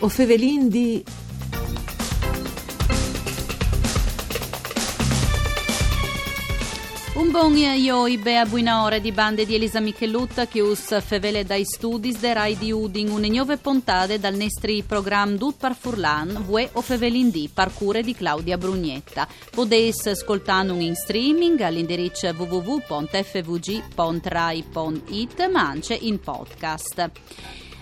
O fevelin di... Un buon io ibe a buona ora di bande di Elisa Michelutta che us fevele dai studi de Rai di Udin une nuove puntate dal nestri program Dut par Furlan Vue o fevelin di parcure di Claudia Brugnetta. Podes ascoltare in streaming all'indirizzo www.fvg.rai.it ma anche in podcast.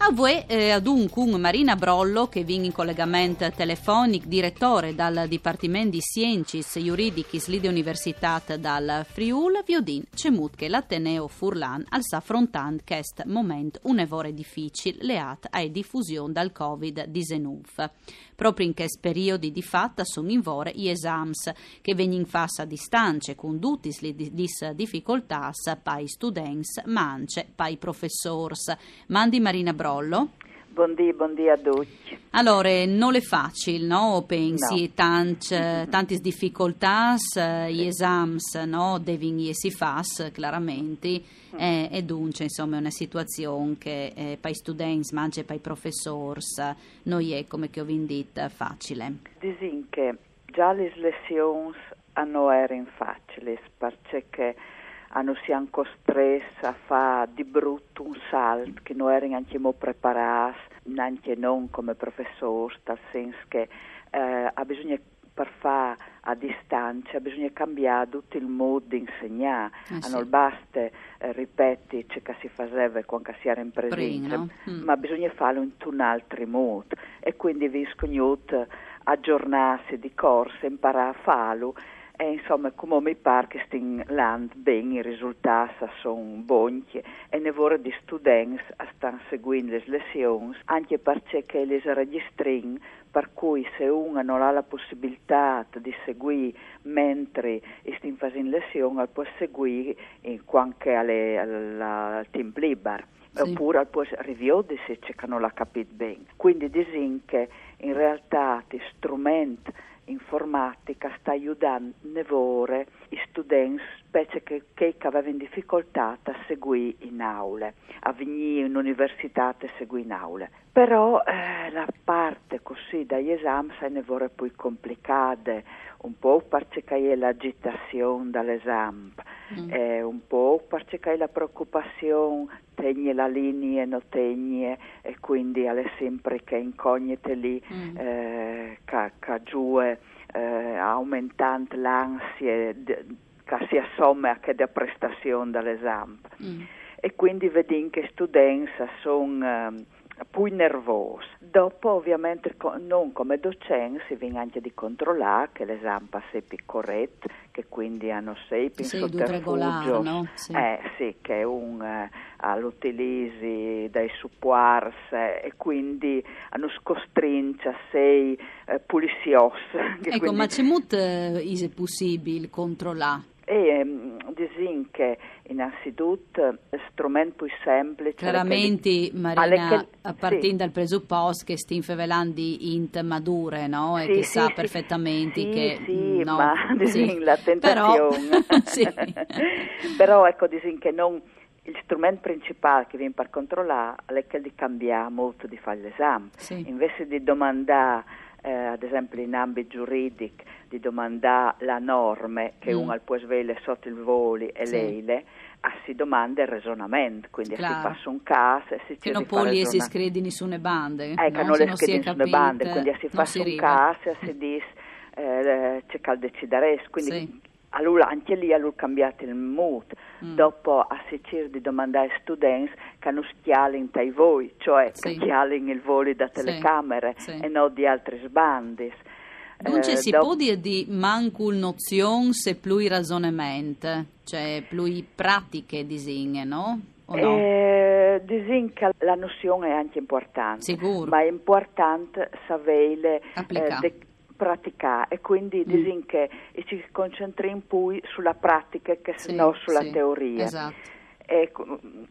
A voi eh, adunque Marina Brollo che viene in collegamento telefonico, direttore dal Dipartimento di Sciences Juridicis Lide Universitat dal Friul, Viodin Cemut che l'Ateneo Furlan al s'affrontant quest moment un'evore difficile leat ai diffusione dal Covid-19. Proprio in questo periodo di fatta sono in vore gli esams che vengono fatti a distanza con tutte le difficoltà per i studenti ma anche per i professori. Mandi Marina Brollo. Buondì, buondì a tutti. Allora, non è facile, no? Pensi, no. Tante, tante difficoltà, gli esami, no? Devono si fas, chiaramente, mm. e, e dunque, insomma, è una situazione che eh, per gli studenti, ma anche per i professori, non è, come che ho detto, facile. Disin che già le lezioni non erano facili, perché hanno siamo costretti a fare di brutto un salto che non erano anche preparati, neanche non come professori, nel senso che eh, ha bisogno per fare a distanza bisogna cambiare tutto il modo di insegnare, eh sì. non basta eh, ripetere ciò che si faceva quando si era in presenza, no? mm. ma bisogna farlo in un altro modo e quindi vi scognut aggiornarsi di corsa, imparare a farlo e insomma, come mi pare che in land ben i risultati sono buoni e ne vorrei di studenti stanno seguendo le lezioni, anche perché le registrano, per cui se uno non ha la possibilità di seguire mentre sta facendo lezioni, può seguire anche al tempo libero. Sì. oppure può rivedere se non l'ha capito bene. Quindi dicono che in realtà gli strumenti informatica sta aiutando nevore i studenti, specie che, che avevano difficoltà a seguire in aule, a venire in università a seguire in aule. Però eh, la parte così dagli esami se ne vorrei più complicata, un po' perché è l'agitazione dall'esame, mm. eh, un po' perché è la preoccupazione tegne la linea, non tegne e quindi è sempre che incognite lì mm. eh, che, che giù eh, aumentando l'ansia che si assomma a che da prestazione dall'esame. Mm. E quindi vediamo che i studenti sono eh, più nervosi. Dopo ovviamente non come docenti si viene anche di controllare che l'esame sia corretto, che quindi hanno sempre in sotterfugio, no? sì. Eh, sì, che un eh, all'utilizzo dei supports eh, e quindi hanno scostringe sei eh, pulizios. Ecco, quindi... ma c'è molto eh, è possibile controllare? E um, disin che innanzitutto strumento più semplice chiaramente Marina che, a partire sì. dal presupposto che stiamo favelando int madure no? e sì, che sì, sa perfettamente sì, che sì, no, ma disin la tentazione. però, però ecco disin che non il strumento principale che viene per controllare è quello di cambiare molto di fare l'esame. Invece di domandare eh, ad esempio in ambito giuridico di domandare la norma che mm. uno può svele sotto il voli e sì. leile, a si domanda il ragionamento, quindi si passa un caso e si Che non poi si scrive nessuna bande. Ecco, no? non le scrive nessuna bande, quindi si fa un caso e si dice eh, c'è decidere, quindi sì. Allora anche lì hanno cambiato il mood, mm. dopo a si cerca di domandare ai studenti che non schialino tra voi, cioè sì. che schialino il volo da telecamere sì. e non di altri sbandi. Non c'è eh, si dopo... può dire di mancul nozione se più ragionamento, cioè più pratiche disegne, no? O no? Eh, disin che la nozione è anche importante, Sicuro. ma è importante sapere eh, praticare e quindi mm. che ci concentriamo più sulla pratica che sì, no sulla sì, teoria. Esatto e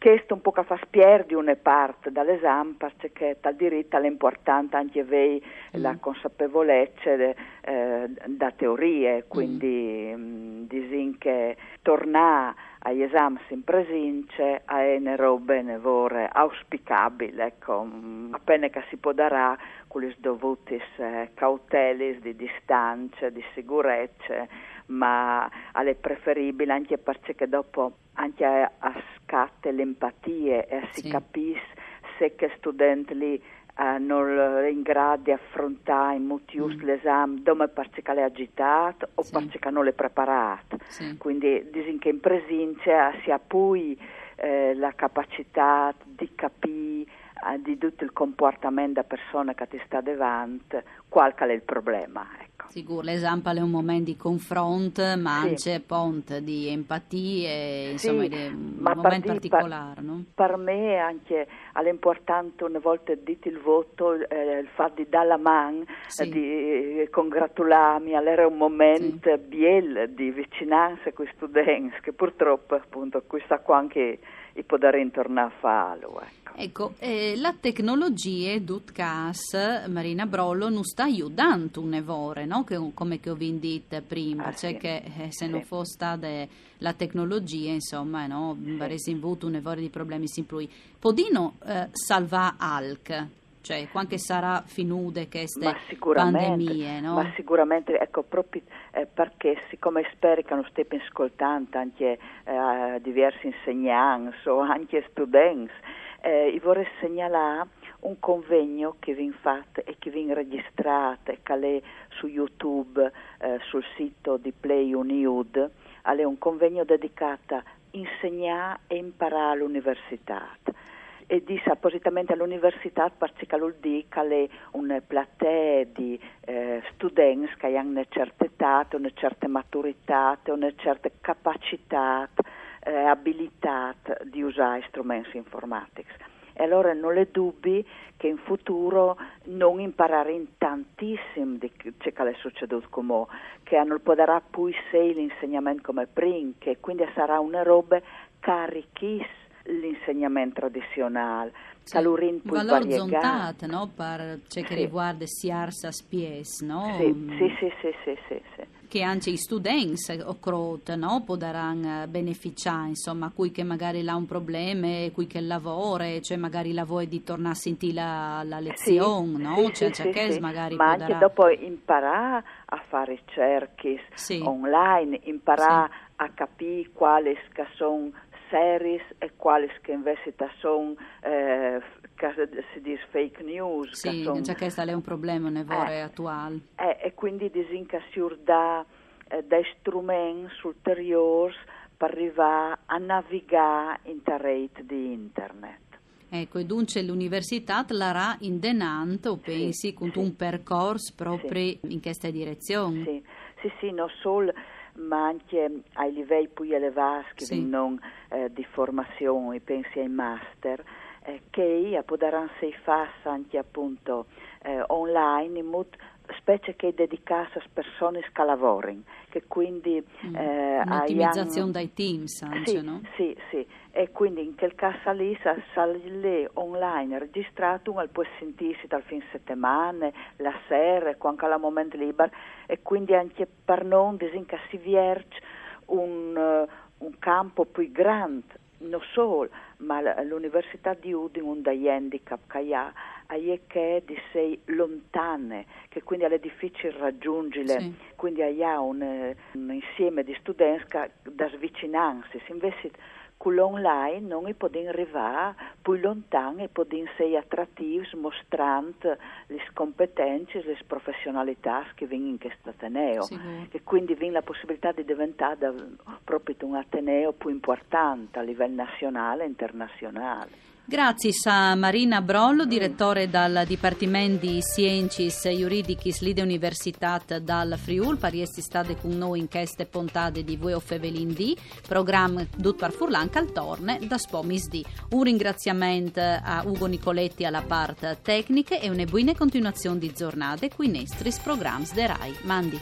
questo un po' fa spierdere una parte dall'esame perché tal diritto è importante anche avere mm. la consapevolezza eh, da teorie, quindi mm. disin che tornare agli esami in presenza è una roba nevore auspicabile, ecco, mm, appena che si può dare con le dovute eh, cautele di distanza, di sicurezza, ma è preferibile anche perché dopo anche a, scatte l'empatia e si sì. capisce se che studente lì eh, non è in grado di affrontare in motius mm. l'esame dove perché è agitato o sì. perché non è preparato. Sì. Quindi dicono che in presenza si ha poi eh, la capacità di capire eh, di tutto il comportamento della persona che ti sta davanti, qual è il problema. Ecco. Sicuro, l'esempio è un momento di confronto, ma sì. anche ponte di empatia, insomma, sì, è un momento particolare. Per, no? per me anche è importante una volta dito il voto, eh, il fatto di dare la mano, sì. di eh, congratularmi, era un momento sì. biel di vicinanza con i studenti, che purtroppo appunto questa qua anche i poter tornare a farlo. Ecco. Ecco, eh, la tecnologia, Dutcas, Marina Brollo, non sta aiutando un evore, no? che, come che ho detto prima, ah, cioè sì. che eh, se sì. non fosse stata la tecnologia, insomma, no? sì. avresti avuto un evore di problemi più. Podino eh, salva Alc, cioè quanto sarà finude queste pandemie, no? Ma sicuramente, ecco, proprio eh, perché siccome non stiano ascoltando anche eh, diversi insegnanti o anche studenti, eh, vorrei segnalare un convegno che viene fatto e che viene registrato e che è su YouTube, eh, sul sito di Play Uniud, è un convegno dedicato a insegnare e imparare all'università e disse appositamente all'università perché vuol dire che è una platea di eh, studenti che hanno una certa età, una certa maturità, una certa capacità, eh, abilità di usare strumenti informatici. E allora non le dubbi che in futuro non imparare in tantissimo di ciò che è succeduto come che non potrà più essere l'insegnamento come prima, che quindi sarà una roba carichissima l'insegnamento tradizionale. Sì, un valore zontato, no? Per ciò che sì. riguarda SIARSA spies, no? Sì, sì, sì, sì, sì, sì, sì. Che anche i studenti o crot, no? Potranno beneficiare, insomma, qui che magari ha un problema, qui che lavora, cioè magari lavora di tornare a sentire la, la lezione, sì, no? Sì, cioè, sì, cioè sì, magari Ma anche dopo imparare a fare ricerche online, imparare a capire quali sono series e quali che invece sono eh, si dice fake news. Sì, son, già questo è un problema nevore eh, attuale. Eh, e quindi disinca si da eh, dei strumenti ulteriori per arrivare a navigare in rete di internet. Ecco, e dunque l'università l'ha in denante, o pensi, sì, con sì. un percorso proprio sì. in questa direzione? Sì, sì, sì, non solo ma anche ai livelli più elevati sì. non eh, di formazione, pensi ai master, eh, che potranno essere fatti anche appunto eh, online in modo specie che è dedicato a persone che lavorano, che quindi... Mm. Eh, Un'ottimizzazione dai teams anche, sì, no? Sì, sì, e quindi in quel caso lì, sale online registrato, uno può sentirsi dal fine settimana, la sera, ha il momento libero, e quindi anche per noi, che si vierge un, uh, un campo più grande, non solo, ma l'Università di Udine, un degli handicap che ha, che di sei lontane, che quindi è difficile raggiungere, sì. quindi ha un, un, insieme di studenti da svicinarsi, invece con l'online non possono arrivare più lontano e possono essere attrattivi mostrando le competenze le professionalità che vengono in questo Ateneo sì. e quindi viene la possibilità di diventare proprio un Ateneo più importante a livello nazionale e internazionale. Grazie a Marina Brollo, direttore dal Dipartimento di Sciences Juridicis Lide Universitat dal Friul, pariesti state con noi in queste puntate di Voi Fevelin D, programma Dut par Furlan Caltorne da Spomis D. Un ringraziamento a Ugo Nicoletti alla parte tecnica e una buona continuazione di giornate qui Nestris Programs de Rai. Mandi.